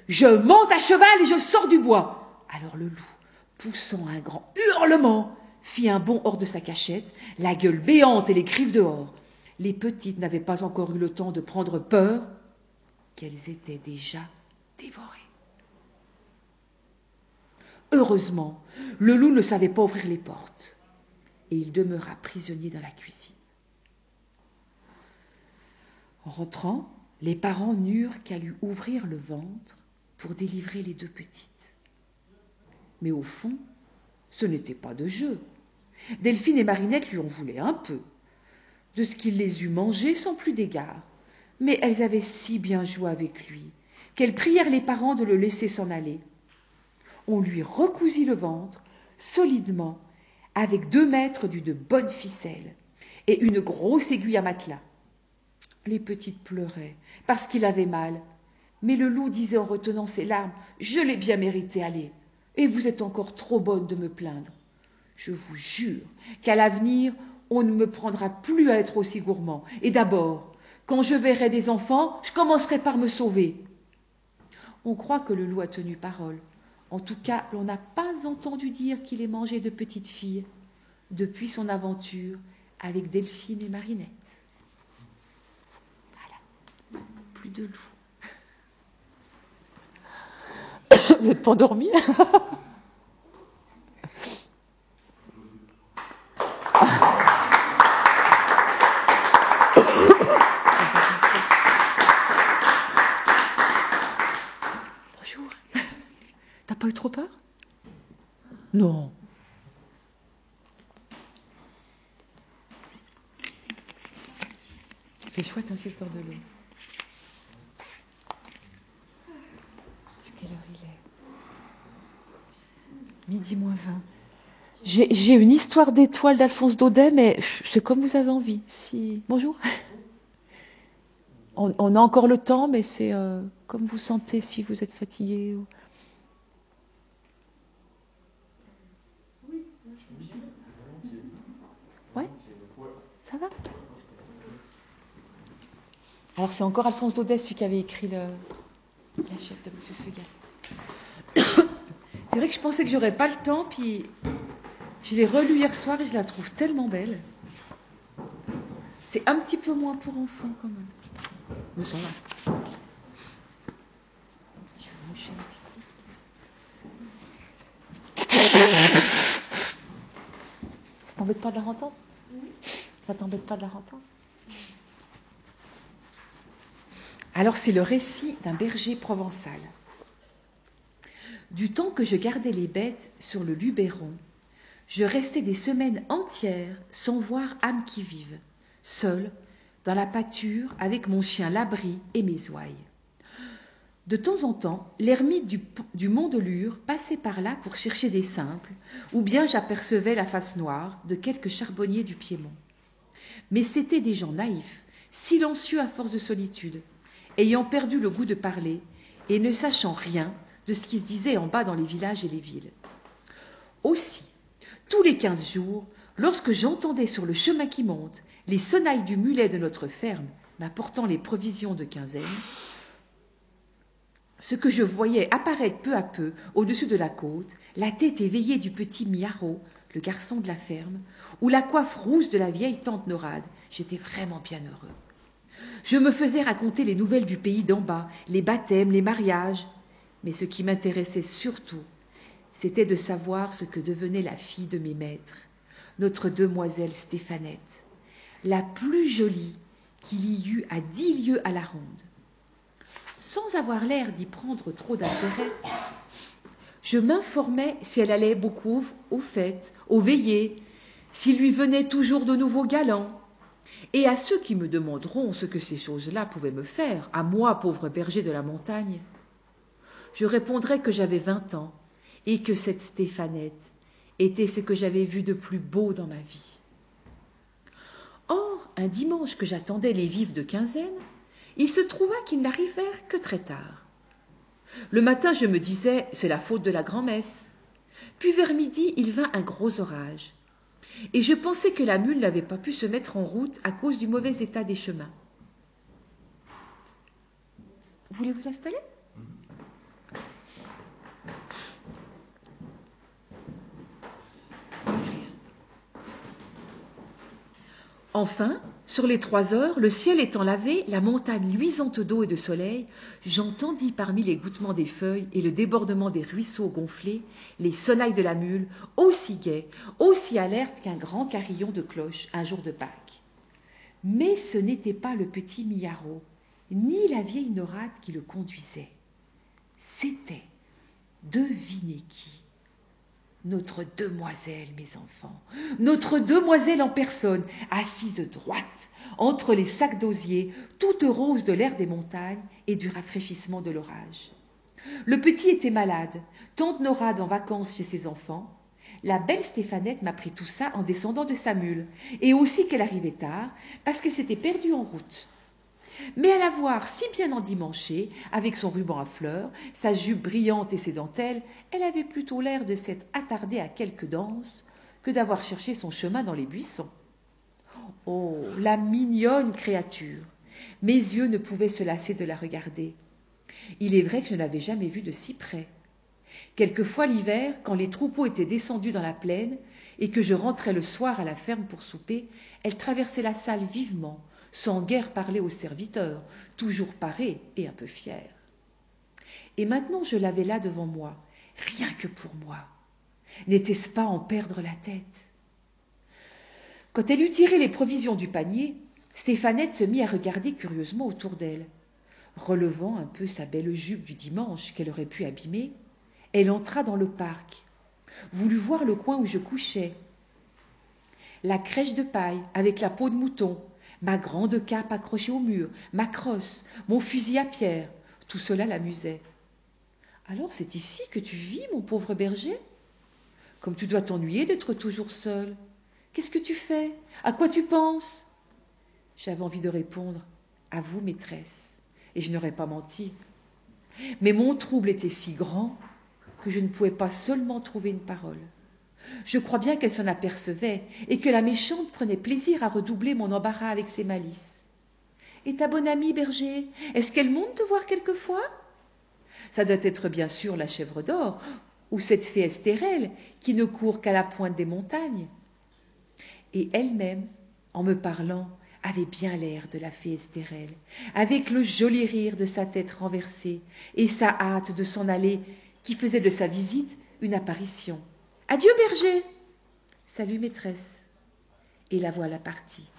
Je monte à cheval et je sors du bois. Alors le loup poussant un grand hurlement, fit un bond hors de sa cachette, la gueule béante et les griffes dehors. Les petites n'avaient pas encore eu le temps de prendre peur qu'elles étaient déjà dévorées. Heureusement, le loup ne savait pas ouvrir les portes, et il demeura prisonnier dans la cuisine. En rentrant, les parents n'eurent qu'à lui ouvrir le ventre pour délivrer les deux petites. Mais au fond, ce n'était pas de jeu. Delphine et Marinette lui en voulaient un peu, de ce qu'il les eût mangées sans plus d'égard. Mais elles avaient si bien joué avec lui qu'elles prièrent les parents de le laisser s'en aller. On lui recousit le ventre solidement avec deux mètres d'une bonne ficelle et une grosse aiguille à matelas. Les petites pleuraient parce qu'il avait mal, mais le loup disait en retenant ses larmes Je l'ai bien mérité, allez, et vous êtes encore trop bonne de me plaindre. Je vous jure qu'à l'avenir, on ne me prendra plus à être aussi gourmand. Et d'abord, quand je verrai des enfants, je commencerai par me sauver. On croit que le loup a tenu parole. En tout cas, l'on n'a pas entendu dire qu'il ait mangé de petites filles. Depuis son aventure, avec Delphine et Marinette. Voilà, plus de loups. Vous n'êtes pas endormi Bonjour. T'as pas eu trop peur? Non. C'est chouette, hein, cette histoire de l'eau. Quelle heure il est? Midi moins 20. J'ai une histoire d'étoile d'Alphonse Daudet, mais c'est comme vous avez envie. Bonjour. On, a encore le temps, mais c'est euh, comme vous sentez si vous êtes fatigué. Ou... Ouais Ça va? Alors c'est encore Alphonse Daudet, celui qui avait écrit le... la chef de Monsieur Segal. C'est vrai que je pensais que j'aurais pas le temps, puis je l'ai relu hier soir et je la trouve tellement belle. C'est un petit peu moins pour enfants quand même. Mais ça va. Je vais moucher un petit peu. Ça t'embête pas de la entendre Ça t'embête pas de la entendre Alors c'est le récit d'un berger provençal. Du temps que je gardais les bêtes sur le Luberon, je restais des semaines entières sans voir âme qui vive, seul, dans la pâture, avec mon chien Labri et mes ouailles. De temps en temps, l'ermite du, mont de Lure passait par là pour chercher des simples, ou bien j'apercevais la face noire de quelques charbonniers du Piémont. Mais c'étaient des gens naïfs, silencieux à force de solitude, ayant perdu le goût de parler et ne sachant rien de ce qui se disait en bas dans les villages et les villes. Aussi, tous les quinze jours, lorsque j'entendais sur le chemin qui monte les sonnailles du mulet de notre ferme m'apportant les provisions de quinzaine, ce que je voyais apparaître peu à peu au-dessus de la côte, la tête éveillée du petit Miaro, le garçon de la ferme, ou la coiffe rousse de la vieille tante Norade, j'étais vraiment bien heureux. Je me faisais raconter les nouvelles du pays d'en bas, les baptêmes, les mariages, mais ce qui m'intéressait surtout, c'était de savoir ce que devenait la fille de mes maîtres, notre demoiselle Stéphanette, la plus jolie qu'il y eût à dix lieues à la ronde. Sans avoir l'air d'y prendre trop d'intérêt, je m'informais si elle allait beaucoup aux fêtes, aux veillées, s'il lui venait toujours de nouveaux galants. Et à ceux qui me demanderont ce que ces choses-là pouvaient me faire, à moi, pauvre berger de la montagne, je répondrai que j'avais vingt ans et que cette Stéphanette était ce que j'avais vu de plus beau dans ma vie. Or, un dimanche que j'attendais les vives de quinzaine, il se trouva qu'ils n'arrivèrent que très tard. Le matin, je me disais, c'est la faute de la grand-messe. Puis vers midi, il vint un gros orage. Et je pensais que la mule n'avait pas pu se mettre en route à cause du mauvais état des chemins. Voulez vous installer? Enfin, sur les trois heures, le ciel étant lavé, la montagne luisante d'eau et de soleil, j'entendis parmi les gouttements des feuilles et le débordement des ruisseaux gonflés les sonnailles de la mule, aussi gaies, aussi alertes qu'un grand carillon de cloche un jour de Pâques. Mais ce n'était pas le petit Miaro, ni la vieille Norade qui le conduisait. C'était, devinez qui notre demoiselle, mes enfants, notre demoiselle en personne, assise droite, entre les sacs d'osier, toute rose de l'air des montagnes et du rafraîchissement de l'orage. Le petit était malade, tante Norade en vacances chez ses enfants. La belle Stéphanette m'apprit tout ça en descendant de sa mule, et aussi qu'elle arrivait tard, parce qu'elle s'était perdue en route. Mais à la voir si bien endimanchée, avec son ruban à fleurs, sa jupe brillante et ses dentelles, elle avait plutôt l'air de s'être attardée à quelque danse que d'avoir cherché son chemin dans les buissons. Oh, la mignonne créature Mes yeux ne pouvaient se lasser de la regarder. Il est vrai que je ne l'avais jamais vue de si près. Quelquefois l'hiver, quand les troupeaux étaient descendus dans la plaine et que je rentrais le soir à la ferme pour souper, elle traversait la salle vivement, sans guère parler aux serviteurs, toujours parée et un peu fière. Et maintenant je l'avais là devant moi, rien que pour moi. N'était-ce pas en perdre la tête? Quand elle eut tiré les provisions du panier, Stéphanette se mit à regarder curieusement autour d'elle. Relevant un peu sa belle jupe du dimanche qu'elle aurait pu abîmer, elle entra dans le parc, voulut voir le coin où je couchais. La crèche de paille avec la peau de mouton, ma grande cape accrochée au mur, ma crosse, mon fusil à pierre, tout cela l'amusait. Alors c'est ici que tu vis, mon pauvre berger? Comme tu dois t'ennuyer d'être toujours seul. Qu'est-ce que tu fais? À quoi tu penses? J'avais envie de répondre À vous, maîtresse, et je n'aurais pas menti. Mais mon trouble était si grand que je ne pouvais pas seulement trouver une parole. Je crois bien qu'elle s'en apercevait et que la méchante prenait plaisir à redoubler mon embarras avec ses malices. Et ta bonne amie, berger, est-ce qu'elle monte te voir quelquefois? Ça doit être bien sûr la chèvre d'or, ou cette fée Estérelle qui ne court qu'à la pointe des montagnes. Et elle-même, en me parlant, avait bien l'air de la fée Estérelle, avec le joli rire de sa tête renversée et sa hâte de s'en aller qui faisait de sa visite une apparition. Adieu berger. Salut maîtresse. Et la voilà partie,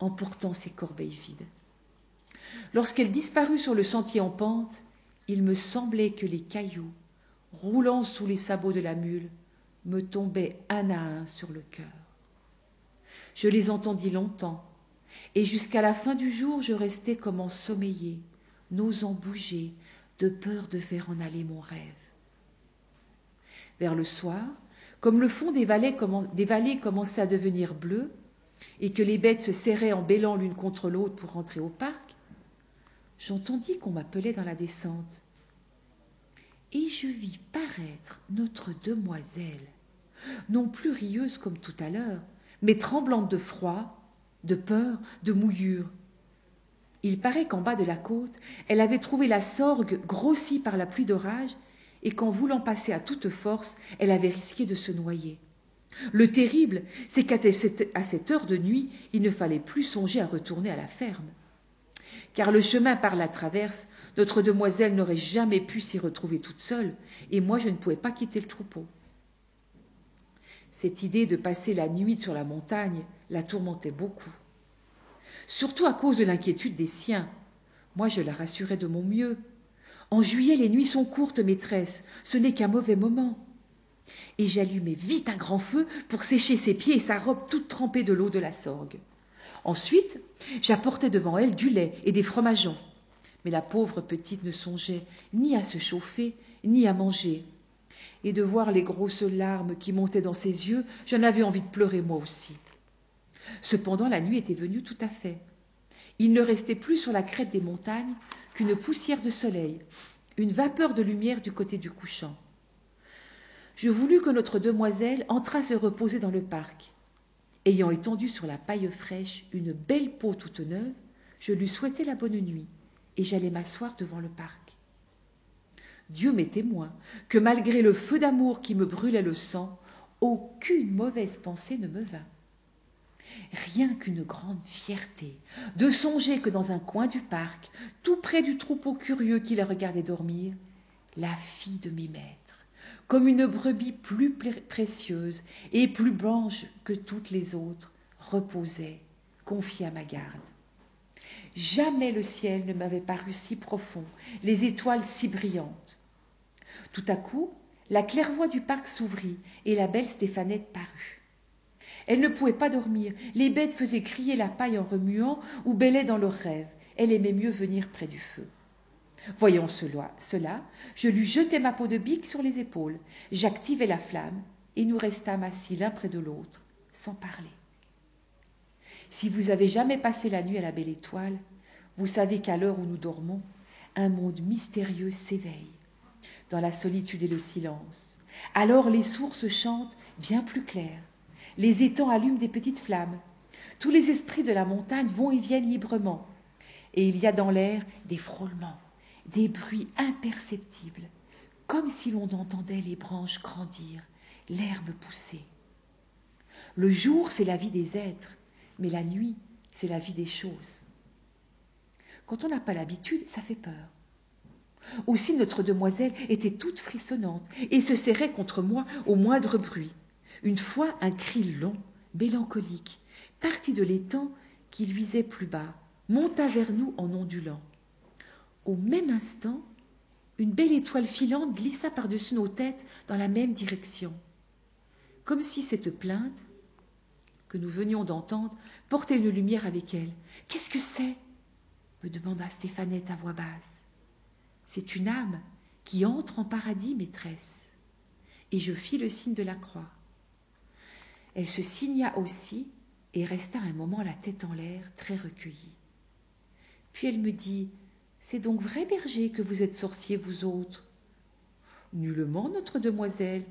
emportant ses corbeilles vides. Lorsqu'elle disparut sur le sentier en pente, il me semblait que les cailloux, roulant sous les sabots de la mule, me tombaient un à un sur le cœur. Je les entendis longtemps, et jusqu'à la fin du jour je restai comme ensommeillé, n'osant bouger, de peur de faire en aller mon rêve. Vers le soir, comme le fond des vallées, commençait à devenir bleu, et que les bêtes se serraient en bêlant l'une contre l'autre pour rentrer au parc, j'entendis qu'on m'appelait dans la descente. Et je vis paraître notre demoiselle, non plus rieuse comme tout à l'heure, mais tremblante de froid, de peur, de mouillure. Il paraît qu'en bas de la côte, elle avait trouvé la sorgue grossie par la pluie d'orage, et qu'en voulant passer à toute force, elle avait risqué de se noyer. Le terrible, c'est qu'à cette heure de nuit, il ne fallait plus songer à retourner à la ferme car le chemin par la traverse, notre demoiselle n'aurait jamais pu s'y retrouver toute seule, et moi je ne pouvais pas quitter le troupeau. Cette idée de passer la nuit sur la montagne la tourmentait beaucoup, surtout à cause de l'inquiétude des siens. Moi je la rassurais de mon mieux. En juillet, les nuits sont courtes, maîtresse, ce n'est qu'un mauvais moment. Et j'allumai vite un grand feu pour sécher ses pieds et sa robe toute trempée de l'eau de la sorgue. Ensuite, j'apportais devant elle du lait et des fromageons. Mais la pauvre petite ne songeait ni à se chauffer, ni à manger. Et de voir les grosses larmes qui montaient dans ses yeux, j'en avais envie de pleurer moi aussi. Cependant, la nuit était venue tout à fait. Il ne restait plus sur la crête des montagnes qu'une poussière de soleil, une vapeur de lumière du côté du couchant. Je voulus que notre demoiselle entrât se reposer dans le parc. Ayant étendu sur la paille fraîche une belle peau toute neuve, je lui souhaitai la bonne nuit, et j'allai m'asseoir devant le parc. Dieu m'est témoin que malgré le feu d'amour qui me brûlait le sang, aucune mauvaise pensée ne me vint. Rien qu'une grande fierté de songer que dans un coin du parc, tout près du troupeau curieux qui la regardait dormir, la fille de mes maîtres, comme une brebis plus précieuse et plus blanche que toutes les autres, reposait, confiée à ma garde. Jamais le ciel ne m'avait paru si profond, les étoiles si brillantes. Tout à coup, la claire-voie du parc s'ouvrit et la belle Stéphanette parut. Elle ne pouvait pas dormir, les bêtes faisaient crier la paille en remuant ou bêlaient dans leurs rêves. Elle aimait mieux venir près du feu. Voyant cela, je lui jetai ma peau de bique sur les épaules, j'activai la flamme, et nous restâmes assis l'un près de l'autre, sans parler. Si vous avez jamais passé la nuit à la belle étoile, vous savez qu'à l'heure où nous dormons, un monde mystérieux s'éveille, dans la solitude et le silence. Alors les sources chantent bien plus clair, les étangs allument des petites flammes, tous les esprits de la montagne vont et viennent librement, et il y a dans l'air des frôlements, des bruits imperceptibles, comme si l'on entendait les branches grandir, l'herbe pousser. Le jour, c'est la vie des êtres, mais la nuit, c'est la vie des choses. Quand on n'a pas l'habitude, ça fait peur. Aussi notre demoiselle était toute frissonnante et se serrait contre moi au moindre bruit. Une fois, un cri long, mélancolique, parti de l'étang qui luisait plus bas, monta vers nous en ondulant. Au même instant, une belle étoile filante glissa par-dessus nos têtes dans la même direction. Comme si cette plainte que nous venions d'entendre portait une lumière avec elle. Qu'est-ce que c'est? me demanda Stéphanette à voix basse. C'est une âme qui entre en paradis, maîtresse. Et je fis le signe de la croix. Elle se signa aussi et resta un moment la tête en l'air, très recueillie. Puis elle me dit C'est donc vrai, berger, que vous êtes sorcier, vous autres? Nullement, notre demoiselle.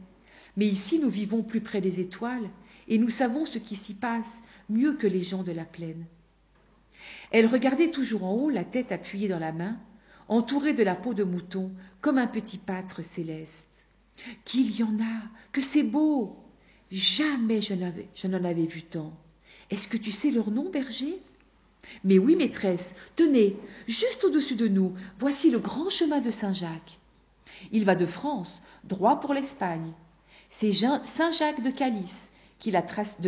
Mais ici, nous vivons plus près des étoiles, et nous savons ce qui s'y passe mieux que les gens de la plaine. Elle regardait toujours en haut, la tête appuyée dans la main, entourée de la peau de mouton, comme un petit pâtre céleste. Qu'il y en a, que c'est beau. Jamais je, je n'en avais vu tant. Est-ce que tu sais leur nom, berger? Mais oui, maîtresse, tenez, juste au-dessus de nous, voici le grand chemin de Saint-Jacques. Il va de France, droit pour l'Espagne. C'est Saint-Jacques de Calice,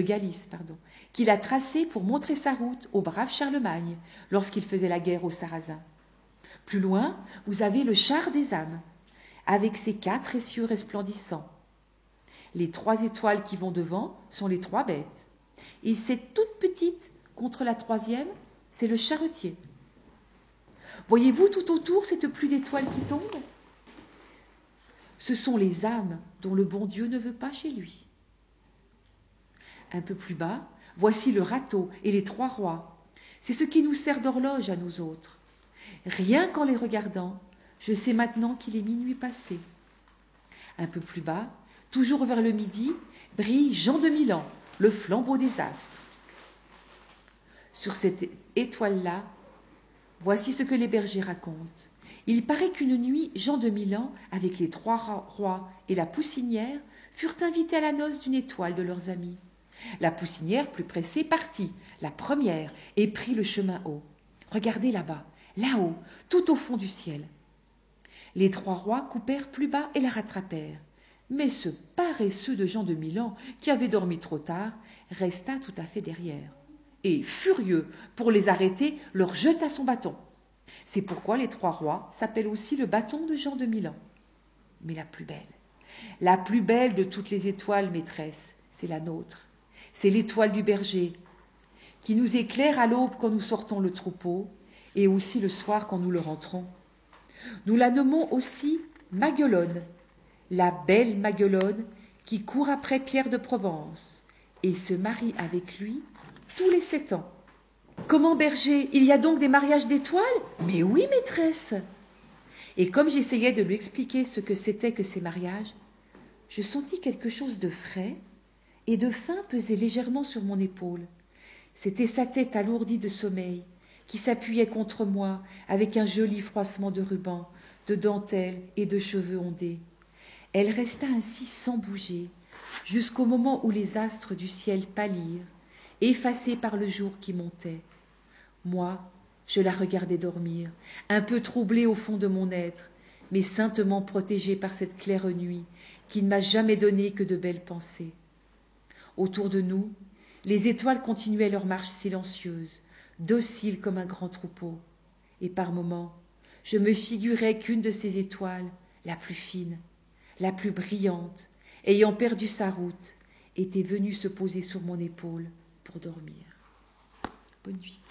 Galice, pardon, qu'il a tracé pour montrer sa route au brave Charlemagne lorsqu'il faisait la guerre aux Sarrasins. Plus loin, vous avez le char des âmes, avec ses quatre essieux resplendissants. Les trois étoiles qui vont devant sont les trois bêtes. Et cette toute petite contre la troisième, c'est le charretier. Voyez-vous tout autour cette pluie d'étoiles qui tombe? Ce sont les âmes dont le bon Dieu ne veut pas chez lui. Un peu plus bas, voici le râteau et les trois rois. C'est ce qui nous sert d'horloge à nous autres. Rien qu'en les regardant, je sais maintenant qu'il est minuit passé. Un peu plus bas, toujours vers le midi, brille Jean de Milan, le flambeau des astres. Sur cette étoile-là, voici ce que les bergers racontent. Il paraît qu'une nuit, Jean de Milan, avec les trois rois et la poussinière, furent invités à la noce d'une étoile de leurs amis. La poussinière, plus pressée, partit, la première, et prit le chemin haut. Regardez là-bas, là-haut, tout au fond du ciel. Les trois rois coupèrent plus bas et la rattrapèrent. Mais ce paresseux de Jean de Milan, qui avait dormi trop tard, resta tout à fait derrière. Et, furieux pour les arrêter, leur jeta son bâton. C'est pourquoi les trois rois s'appellent aussi le bâton de Jean de Milan. Mais la plus belle, la plus belle de toutes les étoiles, maîtresse, c'est la nôtre. C'est l'étoile du berger, qui nous éclaire à l'aube quand nous sortons le troupeau, et aussi le soir quand nous le rentrons. Nous la nommons aussi Maguelonne, la belle Maguelonne qui court après Pierre de Provence et se marie avec lui tous les sept ans. Comment berger? Il y a donc des mariages d'étoiles? Mais oui, maîtresse. Et comme j'essayais de lui expliquer ce que c'était que ces mariages, je sentis quelque chose de frais et de fin peser légèrement sur mon épaule. C'était sa tête alourdie de sommeil, qui s'appuyait contre moi avec un joli froissement de ruban, de dentelle et de cheveux ondés. Elle resta ainsi sans bouger, jusqu'au moment où les astres du ciel pâlirent, effacés par le jour qui montait. Moi, je la regardais dormir, un peu troublée au fond de mon être, mais saintement protégée par cette claire nuit qui ne m'a jamais donné que de belles pensées. Autour de nous, les étoiles continuaient leur marche silencieuse, docile comme un grand troupeau, et par moments, je me figurais qu'une de ces étoiles, la plus fine, la plus brillante, ayant perdu sa route, était venue se poser sur mon épaule pour dormir. Bonne nuit.